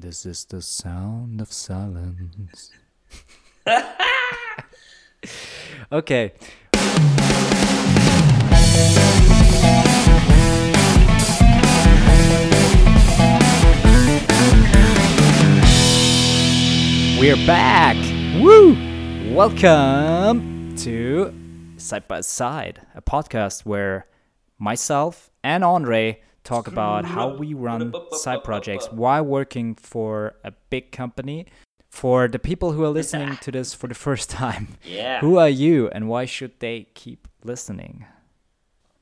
This is the sound of silence. okay. We're back. Woo! Welcome to Side by Side, a podcast where myself and Andre talk about how we run side projects while working for a big company. For the people who are listening to this for the first time, Yeah. who are you and why should they keep listening?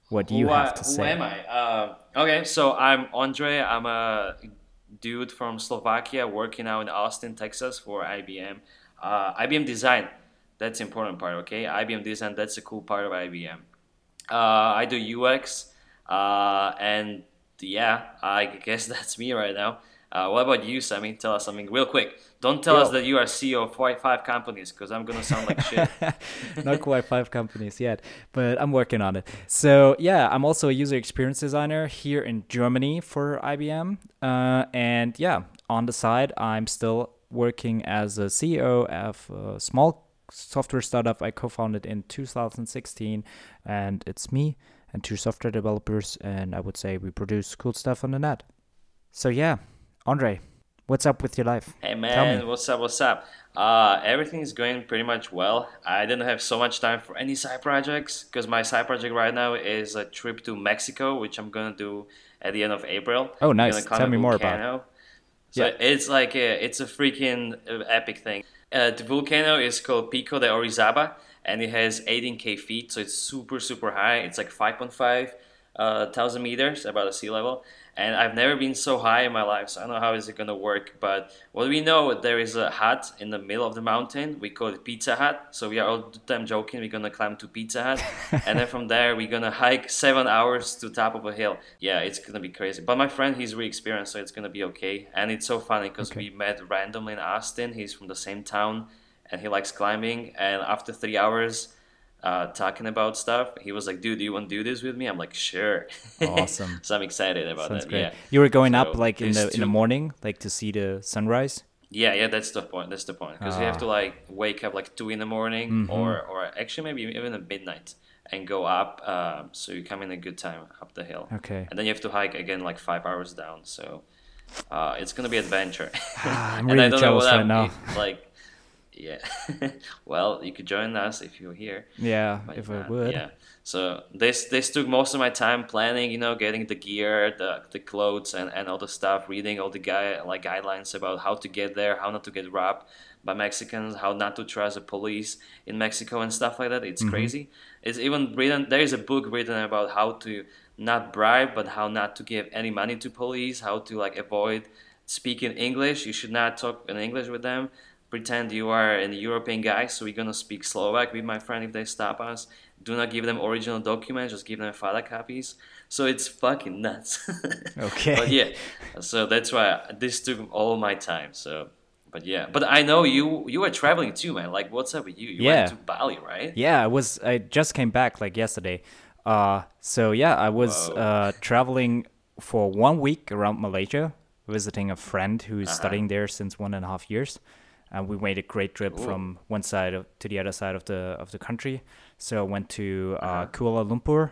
What do you who, have I- to who say? am I? Uh, okay, so I'm Andre. I'm a dude from Slovakia working now in Austin, Texas for IBM. Uh, IBM Design, that's important part, okay? IBM Design, that's the cool part of IBM. Uh, I do UX, uh, and yeah, I guess that's me right now. Uh, what about you, Sammy? Tell us something real quick. Don't tell us that you are CEO of five, five companies, because I'm gonna sound like shit. Not quite five companies yet, but I'm working on it. So yeah, I'm also a user experience designer here in Germany for IBM. Uh, and yeah, on the side, I'm still working as a CEO of a small software startup I co-founded in 2016, and it's me and two software developers, and I would say we produce cool stuff on the net. So yeah, Andre, what's up with your life? Hey man, what's up? What's up? Uh, everything is going pretty much well. I didn't have so much time for any side projects because my side project right now is a trip to Mexico, which I'm gonna do at the end of April. Oh, nice. Tell me more about it. volcano. So Yeah. it's like a, it's a freaking uh, epic thing. Uh, the volcano is called Pico de Orizaba, and it has 18k feet, so it's super super high. It's like 5.5 uh, thousand meters above the sea level, and I've never been so high in my life, so I don't know how is it gonna work. But what we know, there is a hut in the middle of the mountain. We call it Pizza Hut. So we are all the time joking. We're gonna climb to Pizza Hut, and then from there we're gonna hike seven hours to top of a hill. Yeah, it's gonna be crazy. But my friend, he's really experienced, so it's gonna be okay. And it's so funny because Okay. we met randomly in Austin. He's from the same town, and he likes climbing. And after three hours. Uh, talking about stuff, he was like, "Dude, do you want to do this with me?" I'm like, "Sure." Awesome. so I'm excited about Sounds that. great. Yeah. You were going up like in the in the morning, like to see the sunrise. Yeah, yeah, that's the point. That's the point because you have Ah. to like wake up like two in the morning, Mhm. or or actually maybe even at midnight, and go up. Um, so you come in a good time up the hill, Okay. and then you have to hike again like five hours down. So uh, it's gonna be adventure. Ah, I'm really jealous right now. like, yeah. well, you could join us if you're here. Yeah, But, if I would. Yeah. So this this took most of my time planning, you know, getting the gear, the the clothes, and, and all the stuff, reading all the guy like guidelines about how to get there, how not to get robbed by Mexicans, how not to trust the police in Mexico and stuff like that. It's Mhm. crazy. It's even written. There is a book written about how to not bribe, but how not to give any money to police, how to like avoid speaking English. You should not talk in English with them. Pretend you are an European guy, so we're gonna speak Slovak with my friend if they stop us. Do not give them original documents, just give them photocopies. So it's fucking nuts. Okay. But yeah, so that's why this took all my time. So, but yeah, but I know you you were traveling too, man. Like, what's up with you? You Yeah. went to Bali, right? Yeah, I was. I just came back like yesterday. Uh, so yeah, I was uh traveling for one week around Malaysia, visiting a friend who's Uh-huh. studying there since one and a half years, and we made a great trip Ooh. from one side of, to the other side of the of the country. So I went to uh, Uh-huh. Kuala Lumpur.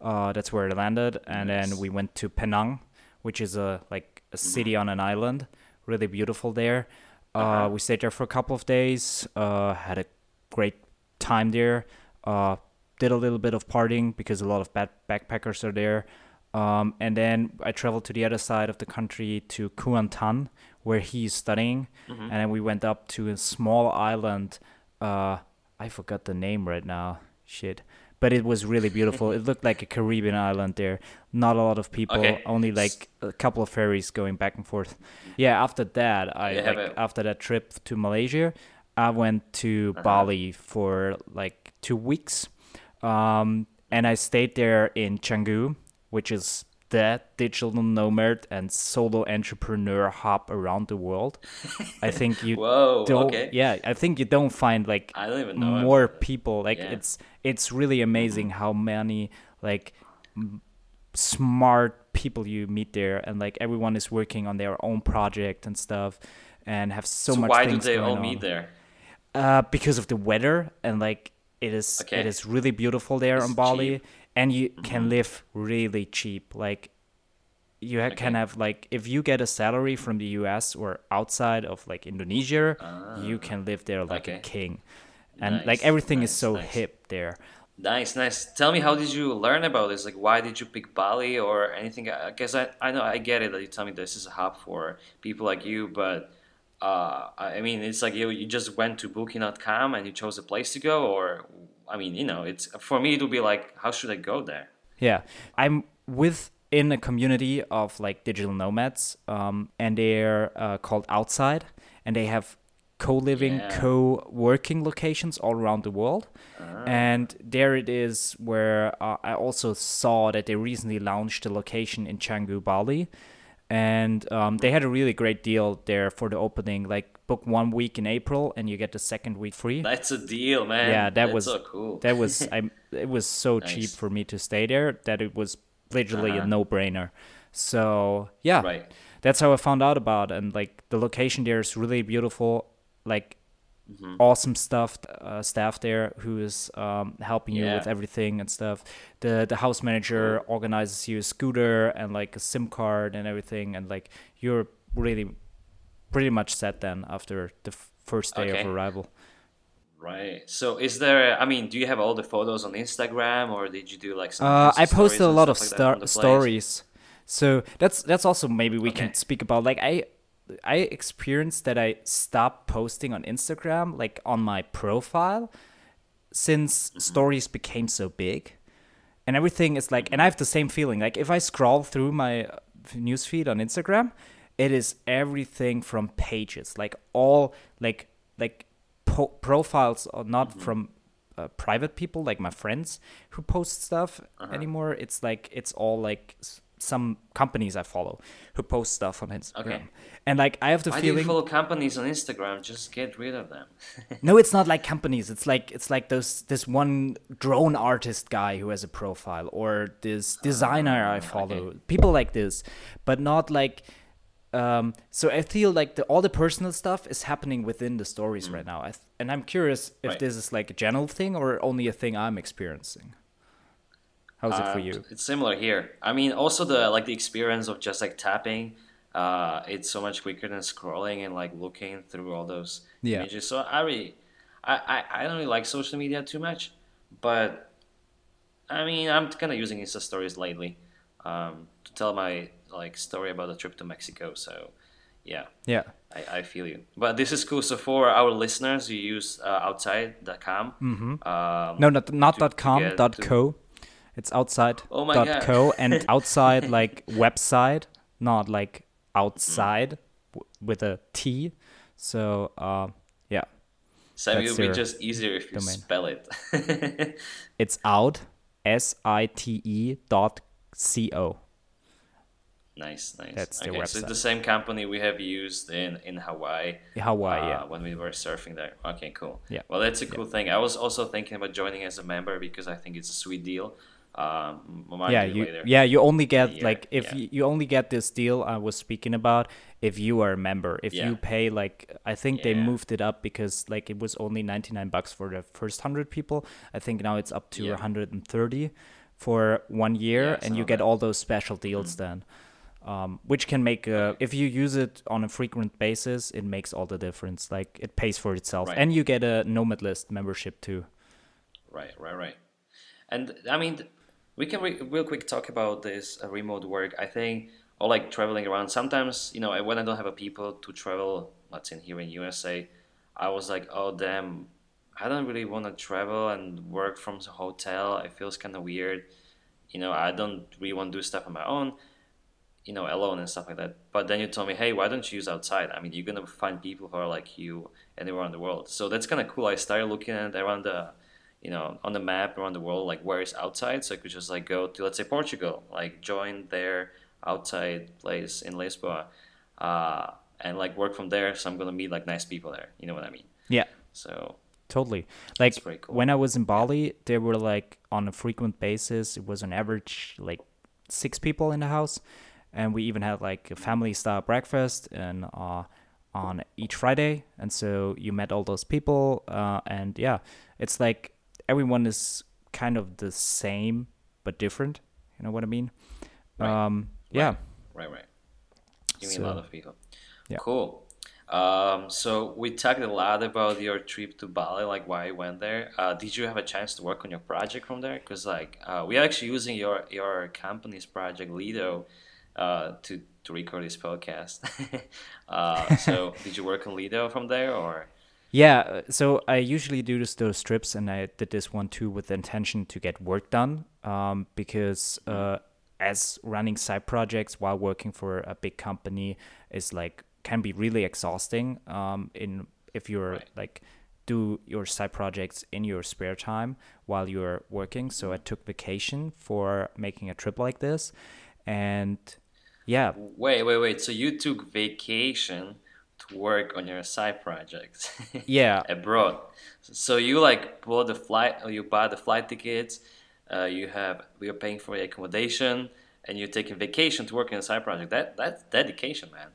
Uh, that's where I landed, and then we went to Penang, which is a like a city on an island, really beautiful there. Uh, Uh-huh. We stayed there for a couple of days. Uh, had a great time there. Uh, did a little bit of partying because a lot of bad backpackers are there. Um, and then I traveled to the other side of the country to Kuantan, where he's studying. Mm-hmm. And then we went up to a small island. Uh, I forgot the name right now. Shit. But it was really beautiful. it looked like a Caribbean island there. Not a lot of people, Okay. only like a couple of ferries going back and forth. Yeah, after that, I have like after that trip to Malaysia, I went to Uh-huh. Bali for like two weeks, um, and I stayed there in Canggu, which is the digital nomad and solo entrepreneur hub around the world. I think you Whoa. don't. okay. Yeah, I think you don't find like I don't even know more that. people. Like Yeah. it's it's really amazing how many like smart people you meet there, and like everyone is working on their own project and stuff, and have so, So much. why do they all on. meet there? Uh, because of the weather and like it is Okay. it is really beautiful there It's on Bali, cheap. Mm-hmm. and you can live really cheap. Like you ha- can have like if you get a salary from the U.S. or outside of like Indonesia, you can live there like a Ah. King, and Nice, like everything is so nice. hip there. Nice, nice. Tell me, how did you learn about this? Like, why did you pick Bali or anything? Because I, I know I get it that you tell me this is a hub for people like you, but uh, I I mean, it's like you you just went to Booking.com and you chose a place to go, or I mean, you know, it's for me it would be like, how should I go there? Yeah, I'm within a community of like digital nomads, um, and they're uh, called Outsite, and they have co-living, Yeah. co-working locations all around the world. Ah. And there it is where uh, I also saw that they recently launched a location in Canggu, Bali, and um, they had a really great deal there for the opening. Like book one week in April, and you get the second week free That's a deal, man. yeah that That's was so cool. that was i it was so cheap for me to stay there that it was literally a Uh-huh. no-brainer so yeah right. that's how i found out about it. and like the location there is really beautiful like Mm-hmm. awesome stuff uh, staff there who is um, helping you with everything and stuff the the house manager organizes you a scooter and like a sim card and everything and like you're really pretty much set then after the f- first day Okay. of arrival Right. So, is there? I mean, do you have all the photos on Instagram, or did you do like some? Uh, I posted a lot of like star- from the place? stories, so that's that's also maybe we can speak about. Like I, I experienced that I stopped posting on Instagram, like on my profile, since Mm-hmm. stories became so big, and everything is like. And I have the same feeling. Like if I scroll through my uh, newsfeed on Instagram, it is everything from pages, like all like like po- profiles are not Mm-hmm. from uh, private people like my friends who post stuff Uh-huh. anymore. It's like it's all like some companies I follow who post stuff on Instagram. Okay. And like I have the Why do you feeling follow companies on Instagram? Just get rid of them. no, it's not like companies. It's like it's like those this one drone artist guy who has a profile or this designer I follow. People like this, but not like. Um, so I feel like the, all the personal stuff is happening within the stories right now. I th- and I'm curious if Right. this is like a general thing or only a thing I'm experiencing. How's it for Uh, you? It's similar here. I mean, also the like the experience of just like tapping. Uh, it's so much quicker than scrolling and like looking through all those Yeah. images. So I really, I, I, I don't really like social media too much, but I mean, I'm kind of using Insta stories lately um, to tell my like story about the trip to Mexico. So yeah, Yeah. I, I feel you. But this is cool. So for our listeners, you use uh, outsite.com. Mm-hmm. Um, No, not not to- dot com dot to- co. It's outside Oh my dot God. co and outside like website, not like outside w- with a T. So uh, yeah, So it would be just easier if you domain. spell it. it's out S I T E dot C O. nice, nice. That's okay, so it's the same company we have used in in Hawaii. Hawaii, uh, yeah. When we were surfing there. Okay, cool. Yeah. Well, that's a cool thing. I was also thinking about joining as a member because I think it's a sweet deal. Um, yeah, you later. yeah you only get like if yeah. you, you only get this deal I was speaking about if you are a member. If Yeah. you pay like I think they moved it up because like it was only 99 bucks for the first 100 people. I think now it's up to Yeah. 130 for one year Yeah, and you get that. all those special deals then. Um, which can make uh, if you use it on a frequent basis, it makes all the difference. Like it pays for itself, Right. and you get a Nomad List membership too. Right, right, right. And I mean, we can re- real quick talk about this uh, remote work. I think, or like traveling around. Sometimes, you know, when I don't have a people to travel, let's say here in USA, I was like, oh damn, I don't really want to travel and work from the hotel. It feels kind of weird. You know, I don't really want to do stuff on my own. You know, alone and stuff like that. But then you told me, hey, why don't you use outsite? I mean, you're gonna find people who are like you anywhere in the world. So that's kind of cool. I started looking at around the you know, on the map around the world, like where is outsite. So I could just like go to, let's say, Portugal, like join their outsite place in Lisboa, uh, and like work from there. So I'm gonna meet like nice people there. You know what I mean? Yeah, So Totally. Like cool. when I was in Bali, there were like on a frequent basis, it was on average like six people in the house, and we even had like a family style breakfast and uh, on each Friday, and so you met all those people, uh, and yeah, it's like everyone is kind of the same but different. You know what I mean? Right. Um, yeah. Right, right. You mean a lot So- of people. Yeah. Cool. Um, so we talked a lot about your trip to Bali, like why you went there. Uh, did you have a chance to work on your project from there? Because like uh, we are actually using your your company's project Lido uh, to to record this podcast. uh, so did you work on Lido from there or? Yeah, uh, so I usually do this, those strips, and I did this one too with the intention to get work done. Um, because uh, as running side projects while working for a big company is like can be really exhausting. Um, in if you're Right. like do your side projects in your spare time while you're working. So I took vacation for making a trip like this, and yeah, Wait, wait, wait. So you took vacation to work on your side projects yeah, abroad. So you like bought the flight, or you buy the flight tickets. Uh, you have you're paying for the accommodation, and you're taking vacation to work on a side project. That that's dedication, man.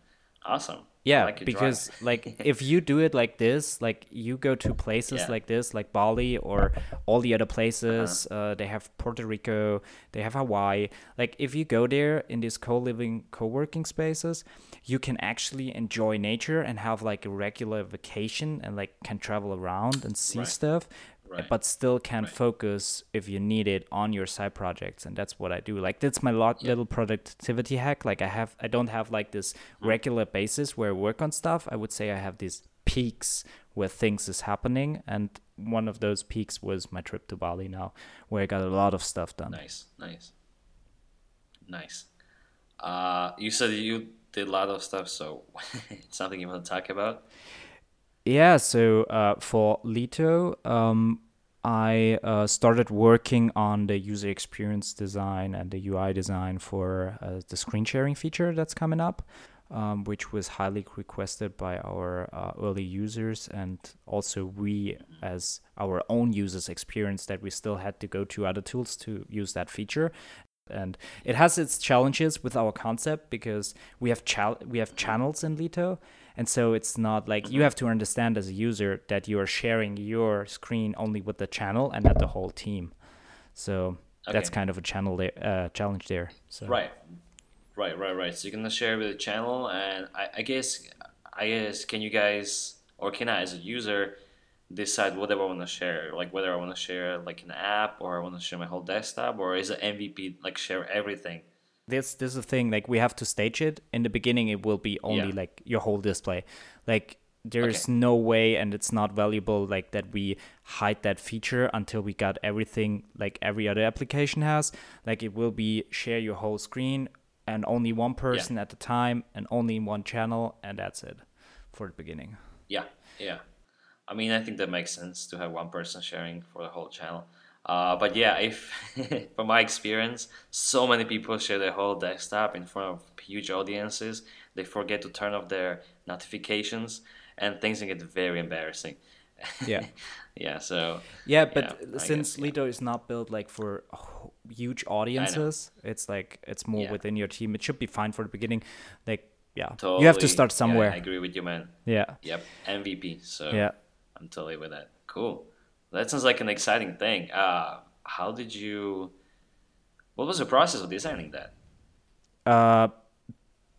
Awesome. Yeah, like your drive. because like if you do it like this, like you go to places Yeah. like this, like Bali or all the other Uh-huh. places. uh they have Puerto Rico, they have Hawaii. Like if you go there in these co-living, co-working spaces, you can actually enjoy nature and have like a regular vacation and like can travel around and see Right. stuff. Right. But still can Right. focus if you need it on your side projects, and that's what I do. Like that's my lot, little productivity hack. Like I have, I don't have like this Mm. regular basis where I work on stuff. I would say I have these peaks where things is happening, and one of those peaks was my trip to Bali now, where I got a lot of stuff done. Nice, nice, nice. Uh, you said you did a lot of stuff, so something you want to talk about. Yeah, so uh, for Lito, um, I uh, started working on the user experience design and the UI design for uh, the screen sharing feature that's coming up, um, which was highly requested by our uh, early users. And also, we, as our own users, experienced that we still had to go to other tools to use that feature and it has its challenges with our concept because we have chal- we have channels in Lito, and so it's not like you have to understand as a user that you are sharing your screen only with the channel and not the whole team. So that's kind of a channel there, uh, challenge there. So Right, right, right, right. So you're gonna share with the channel, and I, I guess, I guess, can you guys or can I, as a user, decide whatever I want to share? Like whether I want to share like an app or I want to share my whole desktop, or is it MVP like share everything? This this is the thing like we have to stage it in the beginning it will be only Yeah. like your whole display like there's Okay. no way and it's not valuable like that we hide that feature until we got everything like every other application has like it will be share your whole screen and only one person at the time and only in one channel and that's it for the beginning Yeah, yeah. I mean, I think that makes sense to have one person sharing for the whole channel. Uh, but yeah, if from my experience, so many people share their whole desktop in front of huge audiences, they forget to turn off their notifications, and things can get very embarrassing. Yeah. yeah. So Yeah, but Yeah, since guess, yeah. Is not built like for huge audiences, it's like it's more Yeah. within your team. It should be fine for the beginning. Like, yeah, you have to totally- start somewhere. I agree with you, man. Yeah, Yep, MVP. So yeah. I'm totally with that. Cool. That sounds like an exciting thing. Uh, how did you? What was the process of designing that? Uh,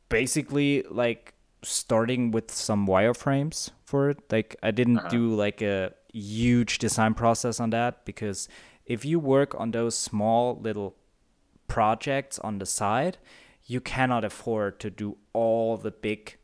basically, like starting with some wireframes for it. Like, I didn't Uh-huh. do like a huge design process on that because if you work on those small little projects on the side, you cannot afford to do all the big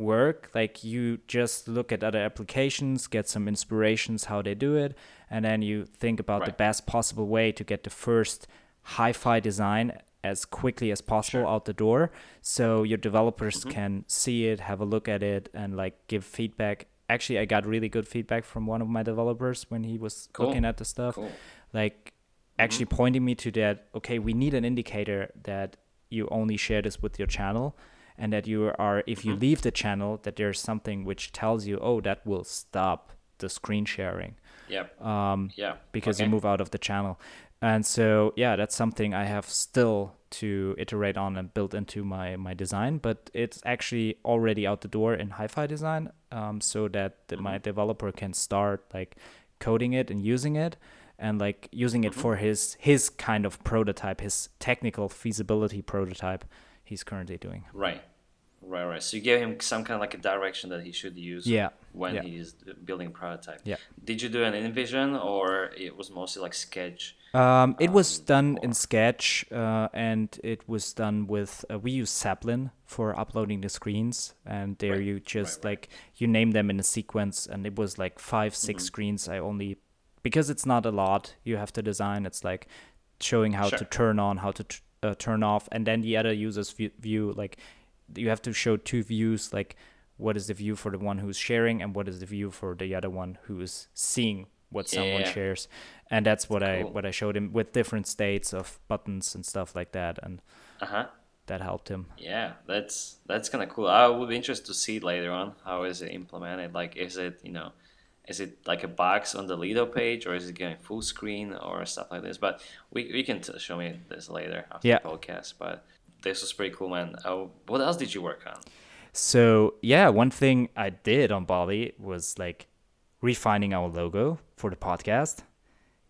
work. Like you just look at other applications, get some inspirations how they do it, and then you think about the best possible way to get the first hi-fi design as quickly as possible out the door so your developers mm-hmm. can see it, have a look at it and like give feedback. Actually, I got really good feedback from one of my developers when he was Cool. looking at the stuff Cool. like mm-hmm. actually pointing me to that okay we need an indicator that you only share this with your channel and that you are if you leave the channel that there's something which tells you oh that will stop the screen sharing Yep. um, Yeah. because okay. you move out of the channel And so yeah, that's something I have still to iterate on and build into my my design. But it's actually already out the door in hi-fi design, um, so that the, my developer can start like coding it and using it and like using it for his his kind of prototype, his technical feasibility prototype he's currently doing. Right. Right, right. So you gave him some kind of like a direction that he should use Yeah. when yeah. he's building a prototype. Yeah. Did you do an InVision or it was mostly like Sketch? Um, it was um, done in Sketch, uh, and it was done with uh, we use Zeplin for uploading the screens, and there Right, you just right. like you name them in a sequence, and it was like five, six Mm-hmm. screens. I only because it's not a lot you have to design. It's like showing how to turn on, how to t- uh, turn off, and then the other users view, view like you have to show two views, like what is the view for the one who's sharing, and what is the view for the other one who is seeing what someone shares and that's what I what I showed him with different states of buttons and stuff like that, and Uh huh. that helped him. Yeah, that's that's kind of cool. I would be interested to see later on how is it implemented. Like, is it you know, is it like a box on the Lido page, or is it going full screen or stuff like this? But we, we can t- show me this later after Yeah. the podcast. But this was pretty cool, man. Uh, what else did you work on? So yeah, one thing I did on Bali was like refining our logo for the podcast,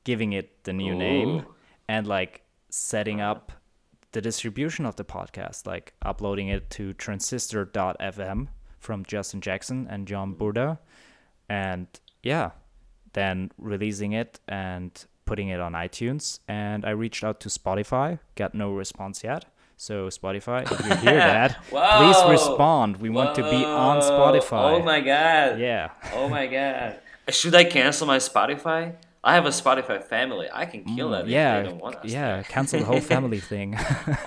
giving it the new name, and like setting up the distribution of the podcast, like uploading it to transistor.fm from Justin Jackson and Jon Buda, and yeah, then releasing it and putting it on iTunes. And I reached out to Spotify, got no response yet. So Spotify, if you hear that, please respond. We want to be on Spotify. Oh my god. Yeah. Oh my god. Should I cancel my Spotify? I have a Spotify family. I can kill that if Mm, yeah, they don't want us yeah. there. Cancel the whole family thing.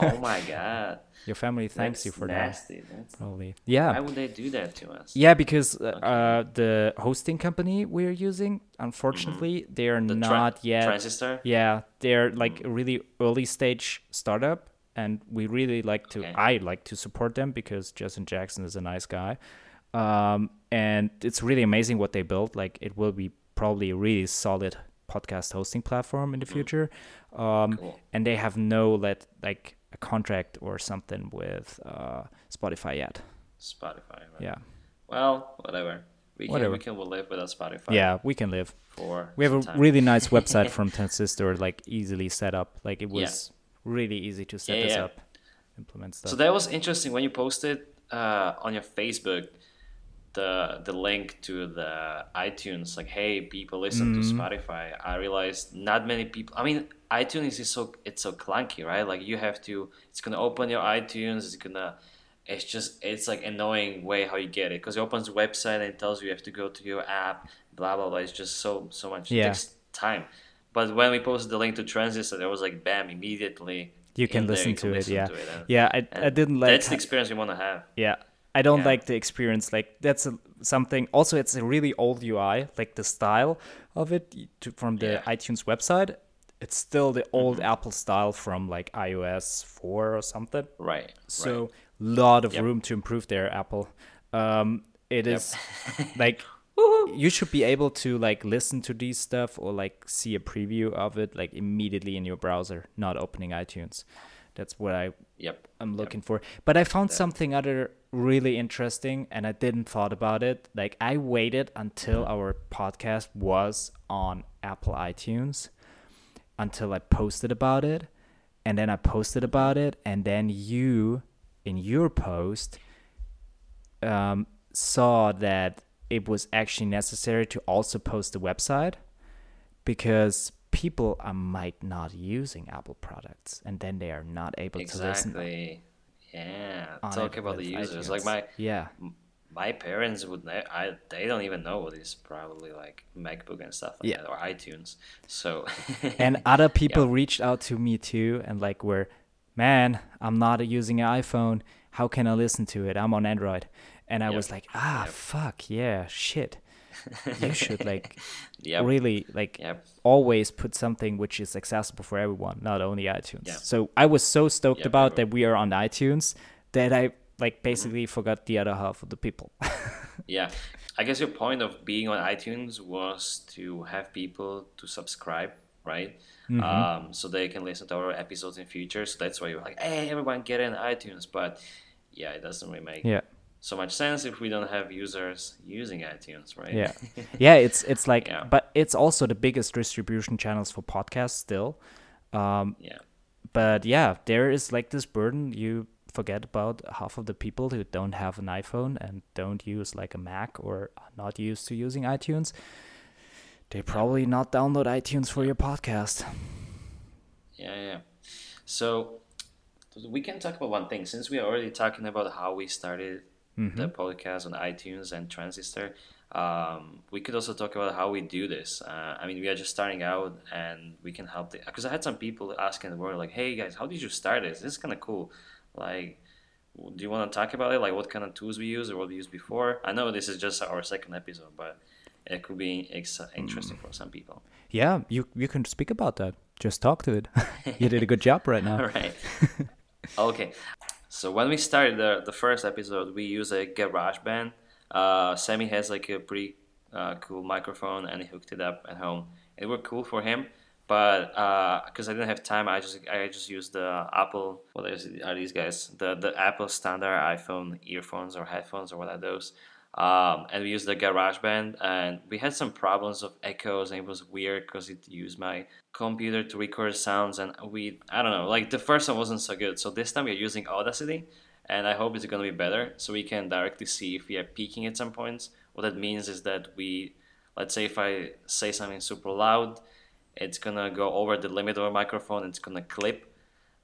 oh my god. Your family thanks That's you for nasty. that. That's, Probably. Yeah. why would they do that to us? Yeah, because uh, uh, the hosting company we're using, unfortunately, they are Mm-hmm. The not yet. Transistor? Yeah, they're like a really early stage startup, and we really like to. Okay. I like to support them because Justin Jackson is a nice guy, um, and it's really amazing what they built. Like it will be probably a really solid podcast hosting platform in the future, um, Mm. Cool. and they have no let like a contract or something with uh, Spotify yet. Spotify. Right? Yeah, Well, whatever. We can Whatever. we can live without Spotify. yeah, we can live. For We have a time. really nice website from Transistor, like easily set up. Like it was really easy to set Yeah, this yeah. up, implement stuff. So that was interesting when you posted uh, on your Facebook the the link to the iTunes. Like, hey, people, listen Mm-hmm. to Spotify. I realized not many people. I mean, iTunes is so it's so clunky, right? Like you have to. It's gonna open your iTunes. It's gonna. It's just it's like annoying way how you get it because it opens the website and it tells you you have to go to your app. Blah blah blah. It's just so so much. Yeah. takes time. But when we posted the link to Transistor, there was like bam immediately. you can in there, listen you to it, yeah, to it, and- yeah. I, I didn't like. that's the experience you want to have. yeah, I don't Yeah. like the experience. Like that's a, something. Also, it's a really old UI. Like the style of it to, from the Yeah. Mm-hmm. iTunes website. It's still the old Apple style from like iOS four or something. Right. So right. lot of Yep. room to improve there, Apple. Um, it Yep. is like you should be able to like listen to these stuff or like see a preview of it like immediately in your browser, not opening iTunes. That's what I Yep. I'm looking for. But I found something other really interesting and I didn't thought about it. Like I waited until our podcast was on Apple iTunes until I posted about it and then I posted about it and then you in your post um, saw that it was actually necessary to also post the website because people are might not using Apple products and then they are not able to listen Exactly. Yeah. Talk about the users. Like my yeah my parents would ne- I they don't even know what is probably like MacBook and stuff like Yeah. that or iTunes. So and other people reached out to me too and like were man i'm not using an iphone how can i listen to it i'm on android and i Yep. was like ah Yep. fuck yeah shit you should like Yep. really like Yep. always put something which is accessible for everyone not only itunes Yeah. so i was so stoked Yep, about that we are on itunes that i like Mm-hmm. basically forgot the other half of the people Yeah. I guess your point of being on iTunes was to have people to subscribe right? Um, so they can listen to our episodes in future. So that's why you're like, hey, everyone get in iTunes. But yeah, it doesn't really make Yeah. So much sense if we don't have users using iTunes, right? Yeah. yeah, it's it's like Yeah. but it's also the biggest distribution channels for podcasts still. Um yeah. but yeah, there is like this burden you forget about half of the people who don't have an iPhone and don't use like a Mac or are not used to using iTunes. They probably not download iTunes for your podcast. Yeah, yeah. So we can talk about one thing since we are already talking about how we started the podcast on iTunes and Transistor. Um, we could also talk about how we do this. Uh, I mean, we are just starting out, and we can help. Because I had some people asking the word like, "Hey guys, how did you start this? This is kind of cool. Like, do you want to talk about it? Like, what kind of tools we use or what we used before? I know this is just our second episode, but it could be ex- interesting for some people. Yeah, you you can speak about that. Just talk to it. you did a good job right now. All right. okay. So when we started the, the first episode, we used a GarageBand. Uh, Sammy has like a pretty uh, cool microphone, and he hooked it up at home. It worked cool for him, but because I didn't have time, I just I just used the Apple. What is are these guys? The the Apple standard iPhone earphones or headphones or what are those? Um, and we used the GarageBand, and we had some problems of echoes, and it was weird because it used my computer to record sounds, and we I don't know, like the first one wasn't so good. So this time we're using Audacity, and I hope it's gonna be better, so we can directly see if we are peaking at some points. What that means is that we, let's say if I say something super loud, it's gonna go over the limit of a microphone, it's gonna clip,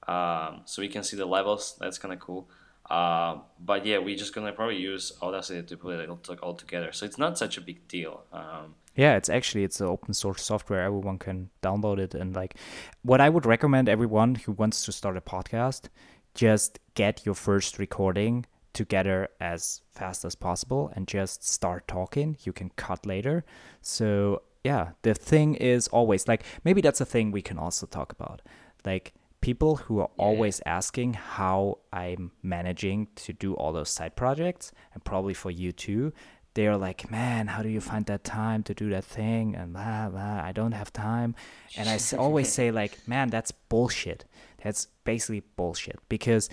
um, so we can see the levels. That's kind of cool. Um, but yeah, we're just gonna probably use Audacity to put it all, all together. So it's not such a big deal. Um, Yeah, it's actually it's an open source software. Everyone can download it and like what I would recommend everyone who wants to start a podcast, just get your first recording together as fast as possible and just start talking. You can cut later. So, yeah, the thing is always like maybe that's a thing we can also talk about. Like people who are always asking how I'm managing to do all those side projects and probably for you too they're like, man, how do you find that time to do that thing? And blah, blah, I don't have time. And I always say, like, man, that's bullshit. That's basically bullshit. Because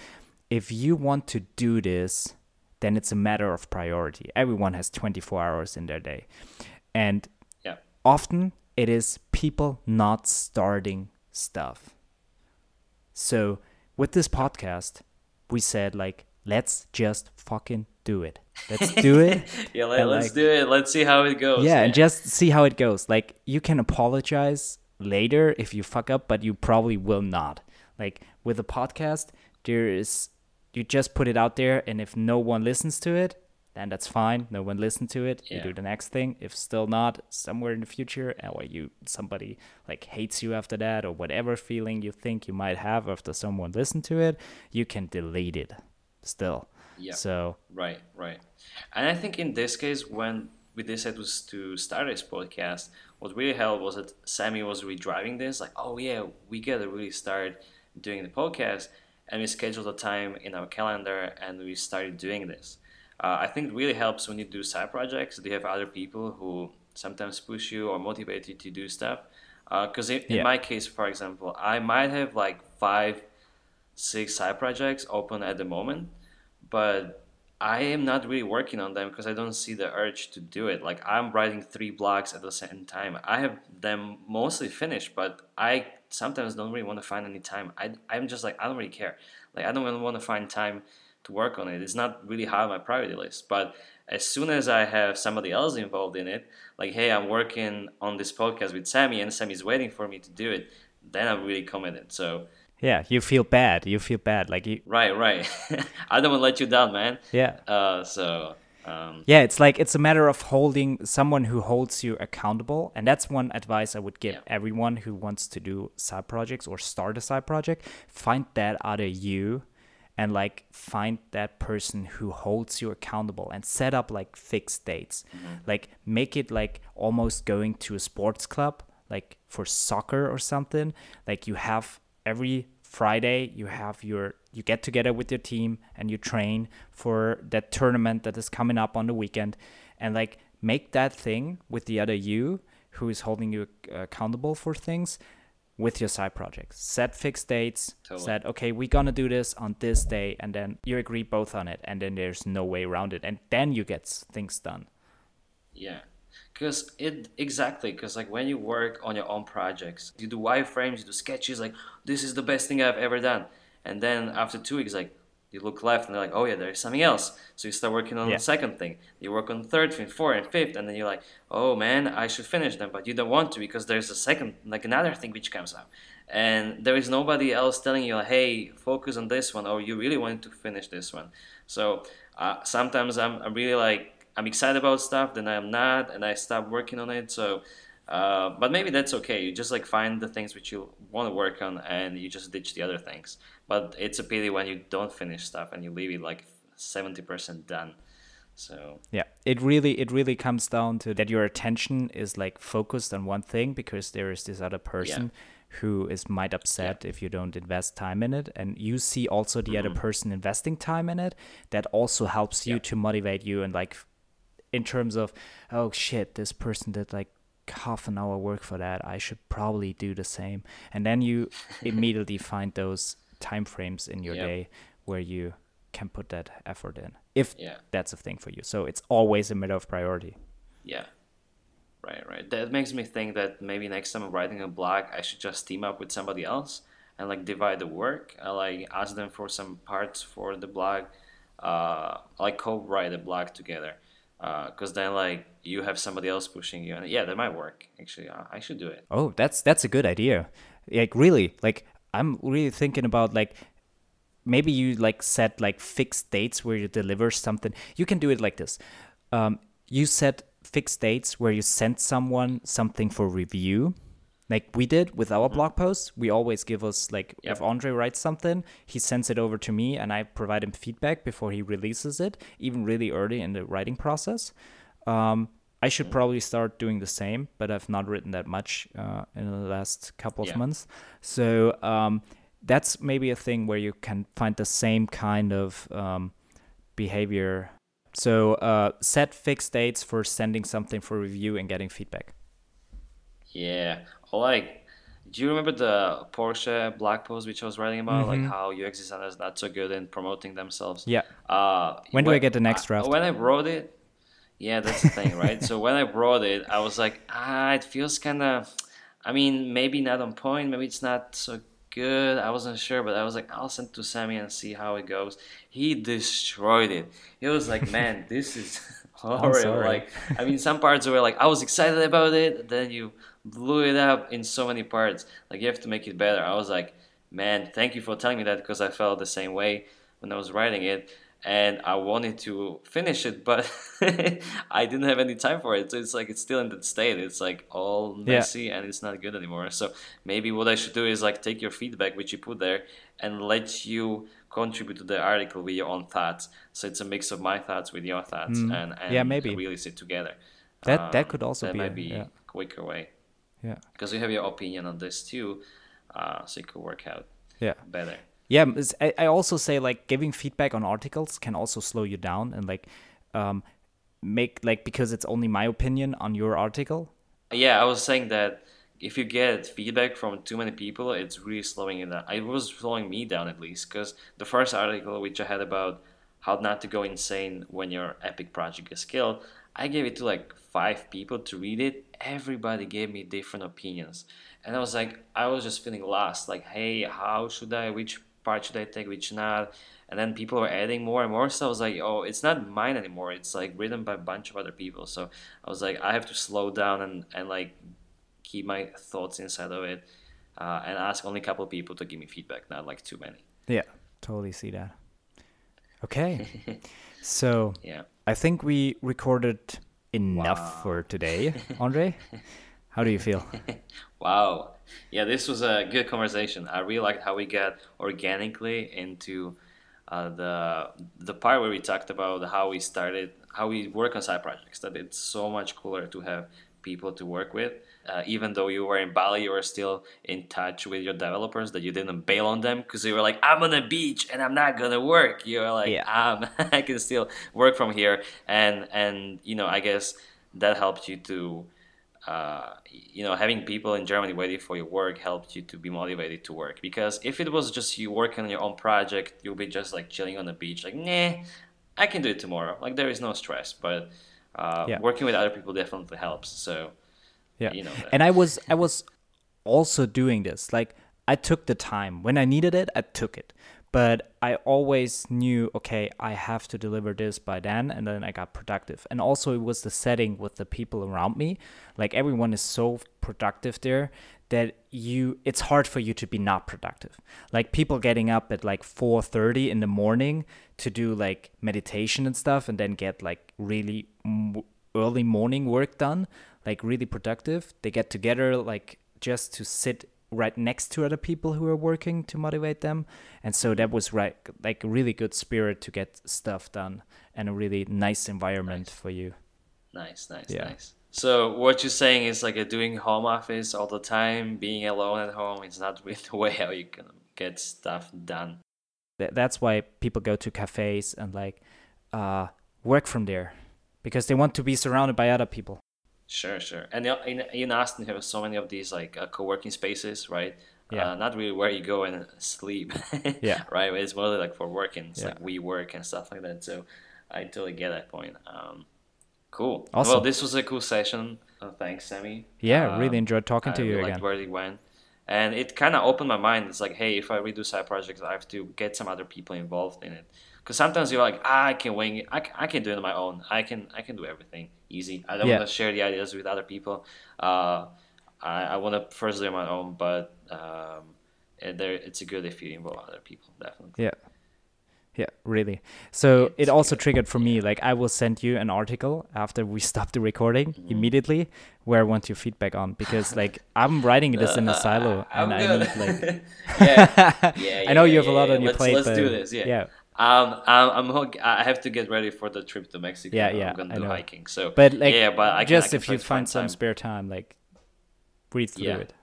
if you want to do this, then it's a matter of priority. Everyone has 24 hours in their day. And yeah, often it is people not starting stuff. So with this podcast, we said, like, let's just fucking do it. Let's do it. yeah. let, let's like- do it. Let's see how it goes. yeah, and just see how it goes. Like you can apologize later if you fuck up, but you probably will not. Like with a podcast, there is you just put it out there, and if no one listens to it, then that's fine. No one listened to it. You do the next thing. If still not, somewhere in the future, uh, or you somebody like hates you after that, or whatever feeling you think you might have after someone listened to it, you can delete it. Still. Yeah. So Right, right. And I think in this case, when we decided was to start this podcast, what really helped was that Sammy was really driving this. Like, oh yeah, we gotta really start doing the podcast, and we scheduled a time in our calendar, and we started doing this. Uh, I think it really helps when you do side projects. Do you have other people who sometimes push you or motivate you to do stuff? Because in, in Yeah. my case, for example, I might have like five, six side projects open at the moment, but I am not really working on them because I don't see the urge to do it. Like I'm writing three blogs at the same time. I have them mostly finished, but I sometimes don't really want to find any time. I I'm just like I don't really care. Like I don't really want to find time to work on it. It's not really high on my priority list. But as soon as I have somebody else involved in it, like hey, I'm working on this podcast with Sammy, and Sammy's waiting for me to do it, then I'm really committed. So yeah, you feel bad. You feel bad. Like you right, right. I don't want to let you down, man. yeah. Uh, so um, Yeah, it's like it's a matter of holding someone who holds you accountable. And that's one advice I would give Yeah. everyone who wants to do side projects or start a side project. Find that out of you and like find that person who holds you accountable and set up like fixed dates. Like make it like almost going to a sports club, like for soccer or something. Like you have every Friday you have your you get together with your team and you train for that tournament that is coming up on the weekend and like make that thing with the other you who is holding you uh, accountable for things with your side projects. Set fixed dates. Totally. Said, okay, we're gonna do this on this day, and then you agree both on it, and then there's no way around it, and then you get things done. Yeah, because it exactly because like when you work on your own projects, you do wireframes, you do sketches. Like this is the best thing I've ever done, and then after two weeks, like you look left and they're like, oh yeah, there's something else. So you start working on Yeah. the second thing. You work on the third thing, fourth, and fifth, and then you're like, oh man, I should finish them, but you don't want to because there's a second, like another thing which comes up, and there is nobody else telling you, hey, focus on this one, or you really want to finish this one. So uh, sometimes I'm, I'm really like I'm excited about stuff, then I'm not, and I stop working on it. So, uh, but maybe that's okay. You just like find the things which you want to work on, and you just ditch the other things. But it's a pity when you don't finish stuff and you leave it like seventy percent done. So Yeah, it really it really comes down to that your attention is like focused on one thing because there is this other person who is might upset if you don't invest time in it. And you see also the other mm-hmm. person investing time in it. That also helps you Yeah. to motivate you and like in terms of oh shit this person did like half an hour work for that. I should probably do the same. And then you immediately find those time frames in your day where you can put that effort in if yeah, that's a thing for you. So it's always a matter of priority. yeah, right, right. That makes me think that maybe next time I'm writing a blog, I should just team up with somebody else and like divide the work. I like ask them for some parts for the blog, uh, like co-write a blog together. Because then, like, you have somebody else pushing you, and yeah, that might work. Actually, uh, I should do it. Oh, that's that's a good idea. Like really, like I'm really thinking about like maybe you like set like fixed dates where you deliver something. You can do it like this. Um, you set fixed dates where you send someone something for review. Like we did with our blog posts, we always give us like Yep. if Andre writes something, he sends it over to me and I provide him feedback before he releases it, even really early in the writing process. Um, I should probably start doing the same, but I've not written that much uh, in the last couple of Yeah. months. So um, that's maybe a thing where you can find the same kind of um, behavior. So uh, set fixed dates for sending something for review and getting feedback. Yeah. Like, do you remember the Porsche blog post which I was writing about, like how UX designers not so good in promoting themselves? Yeah. Uh, When do I get the next draft? When I wrote it, yeah, that's the thing, right? so when I brought it, I was like, ah, it feels kind of, I mean, maybe not on point, maybe it's not so good. I wasn't sure, but I was like, I'll send to Sammy and see how it goes. He destroyed it. He was like, man, this is horrible. Like, I mean, some parts were like, I was excited about it, then you blew it up in so many parts. Like, you have to make it better. I was like, man, thank you for telling me that because I felt the same way when I was writing it. And I wanted to finish it, but I didn't have any time for it. So it's like it's still in that state. It's like all Yeah. messy and it's not good anymore. So maybe what I should do is like take your feedback, which you put there, and let you contribute to the article with your own thoughts. So it's a mix of my thoughts with your thoughts, Mm. and, and Yeah, maybe. release it together. That that Um, could also that be, might a, be yeah, a quicker way yeah, because you have your opinion on this too, uh, so it could work out yeah. better. Yeah, I, I also say like giving feedback on articles can also slow you down and like um, make like because it's only my opinion on your article. Yeah, I was saying that if you get feedback from too many people, it's really slowing you down. It was slowing me down at least because the first article which I had about how not to go insane when your epic project is killed, I gave it to like five people to read it. Everybody gave me different opinions, and I was like, I was just feeling lost. Like, hey, how should I? Which part should I take? Which not? And then people were adding more and more. So I was like, oh, it's not mine anymore. It's like written by a bunch of other people. So I was like, I have to slow down and, and like keep my thoughts inside of it uh, and ask only a couple of people to give me feedback, not like too many. Yeah, totally see that. Okay, so Yeah. I think we recorded enough Wow. for today, Andre. How do you feel? Wow. Yeah, this was a good conversation. I really liked how we got organically into uh, the the part where we talked about how we started, how we work on side projects. That it's so much cooler to have people to work with. Uh, even though you were in Bali, you were still in touch with your developers. That you didn't bail on them because you were like, "I'm on the beach and I'm not gonna work." You were like, Yeah. um, "I can still work from here," and and you know, I guess that helped you to uh, you know, having people in Germany waiting for your work helped you to be motivated to work. Because if it was just you working on your own project, you'll be just like chilling on the beach, like, nah, I can do it tomorrow. Like there is no stress. But uh, Yeah. working with other people definitely helps. So Yeah. you know that. and I was I was also doing this. Like I took the time. When I needed it, I took it. But I always knew, okay, I have to deliver this by then and then I got productive. And also it was the setting with the people around me. Like everyone is so productive there that you it's hard for you to be not productive. Like people getting up at like 4:30 in the morning to do like meditation and stuff and then get like really early morning work done, like really productive. They get together like just to sit right next to other people who are working to motivate them. And so that was right like a really good spirit to get stuff done and a really nice environment for you. Nice, nice, Yeah. nice. So what you're saying is like a doing home office all the time, being alone at home. It's not really the way how you can get stuff done. Th- that's why people go to cafes and like uh, work from there because they want to be surrounded by other people. Sure, sure. And in in Austin, you have so many of these like uh, co-working spaces, right? Yeah. Uh, not really where you go and sleep. Yeah. Right. It's mostly like for working. It's Yeah. like we work and stuff like that. So I totally get that point. Um, cool. Awesome. Well, this was a cool session. Uh, thanks, Sammy. Yeah, Um, really enjoyed talking to I you really again. where it went. And it kind of opened my mind. It's like, hey, if I redo side projects, I have to get some other people involved in it. Because sometimes you're like, ah, I can wing it. I can, I can do it on my own. I can I can do everything easy. I don't Yeah. want to share the ideas with other people. Uh, I, I want to first do it on my own, but um, it, there, it's a good if you involve other people, definitely. Yeah. Yeah, really. So It's it also good. triggered for me, like I will send you an article after we stop the recording Mm-hmm. immediately where I want your feedback on because like I'm writing this in a silo and I need like yeah, yeah, I know yeah, you have a lot yeah. on your let's, plate. Let's do this. Yeah. Yeah. Um, I'm, I'm I have to get ready for the trip to Mexico. Yeah, yeah. I'm gonna do hiking. So, But like yeah, but I can, I can if you find some time. spare time, like read through Yeah. it.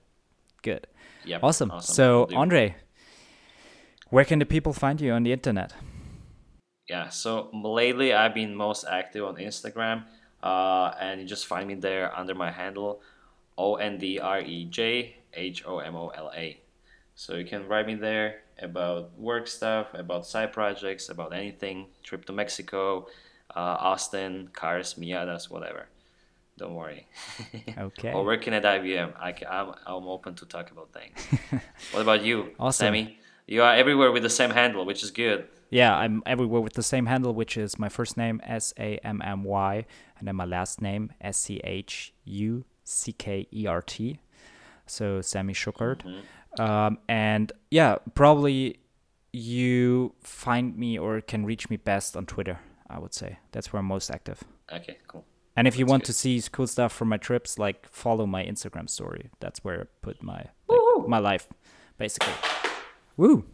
Good. Yep, Awesome. will So. Andre, where can the people find you on the internet? yeah. So lately, I've been most active on Instagram, uh, and you just find me there under my handle, O N D R E J H O M O L A. So you can write me there about work stuff, about side projects, about anything, trip to Mexico, uh, Austin, cars, Miatas, whatever. Don't worry. Okay. or working at IBM, I can, I'm, I'm open to talk about things. what about you, Awesome. Sammy? You are everywhere with the same handle, which is good. Yeah, I'm everywhere with the same handle, which is my first name S A M M Y, and then my last name S C H U C K E R T. So Sammy Schuckert. Um, and yeah, probably you find me or can reach me best on Twitter. I would say that's where I'm most active. Okay, cool. And if you That's want good. to see cool stuff from my trips, like follow my Instagram story. That's where I put my like, my life, basically. Woo!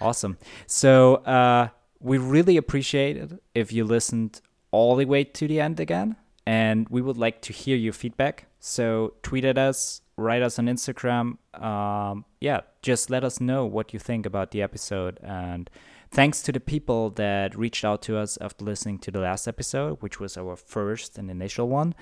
Awesome. So uh, we really appreciate it if you listened all the way to the end again, and we would like to hear your feedback. So tweet at us, write us on Instagram. Um, yeah, just let us know what you think about the episode and. Thanks to the people that reached out to us after listening to the last episode, which was our first and initial one.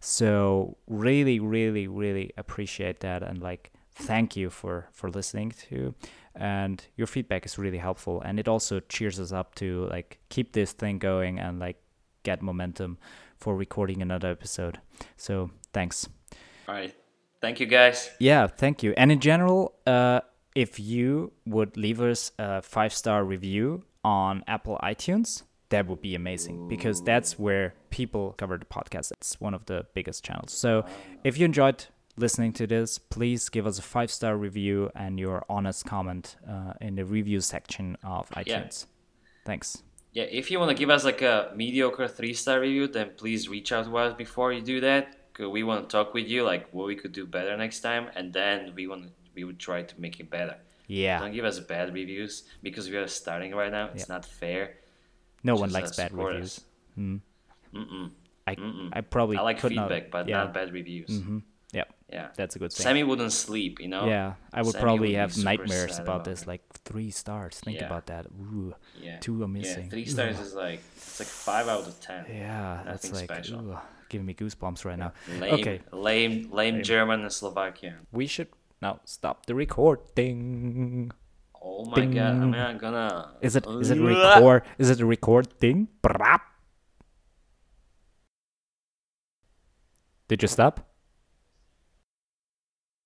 So really, really, really appreciate that and like thank you for for listening to and your feedback is really helpful and it also cheers us up to like keep this thing going and like get momentum for recording another episode. So thanks. All right. Thank you, guys. Yeah, thank you. And in general, uh, if you would leave us a five star review on Apple iTunes, that would be amazing because that's where people cover the podcast. It's one of the biggest channels. So if you enjoyed listening to this, please give us a five star review and your honest comment uh, in the review section of iTunes. Yeah. Thanks. Yeah, if you want to give us like a mediocre three star review, then please reach out to us before you do that. Cause we want to talk with you, like what we could do better next time, and then we want we would try to make it better. Yeah. Don't give us bad reviews because we are starting right now. It's not fair. No one likes bad reviews. us. Hmm. Mm-mm. I, Mm-mm. I probably I like feedback, not, but yeah. not bad reviews. Yeah, Yeah. that's a good thing. Sammy wouldn't sleep, you know? yeah, I would Sammy probably would have nightmares about about this. Like three stars. Think Yeah. about that. Ooh, Yeah. two are missing Yeah, three stars is like it's like five out of ten. Yeah, that's Nothing like special. ooh, giving me goosebumps right now. Lame, Okay, lame, lame, German and Slovakian. we should now stop the recording. Oh my god! Ding. mean, I'm gonna. Is it is it record? Is it a record thing? Brap. Did you stop?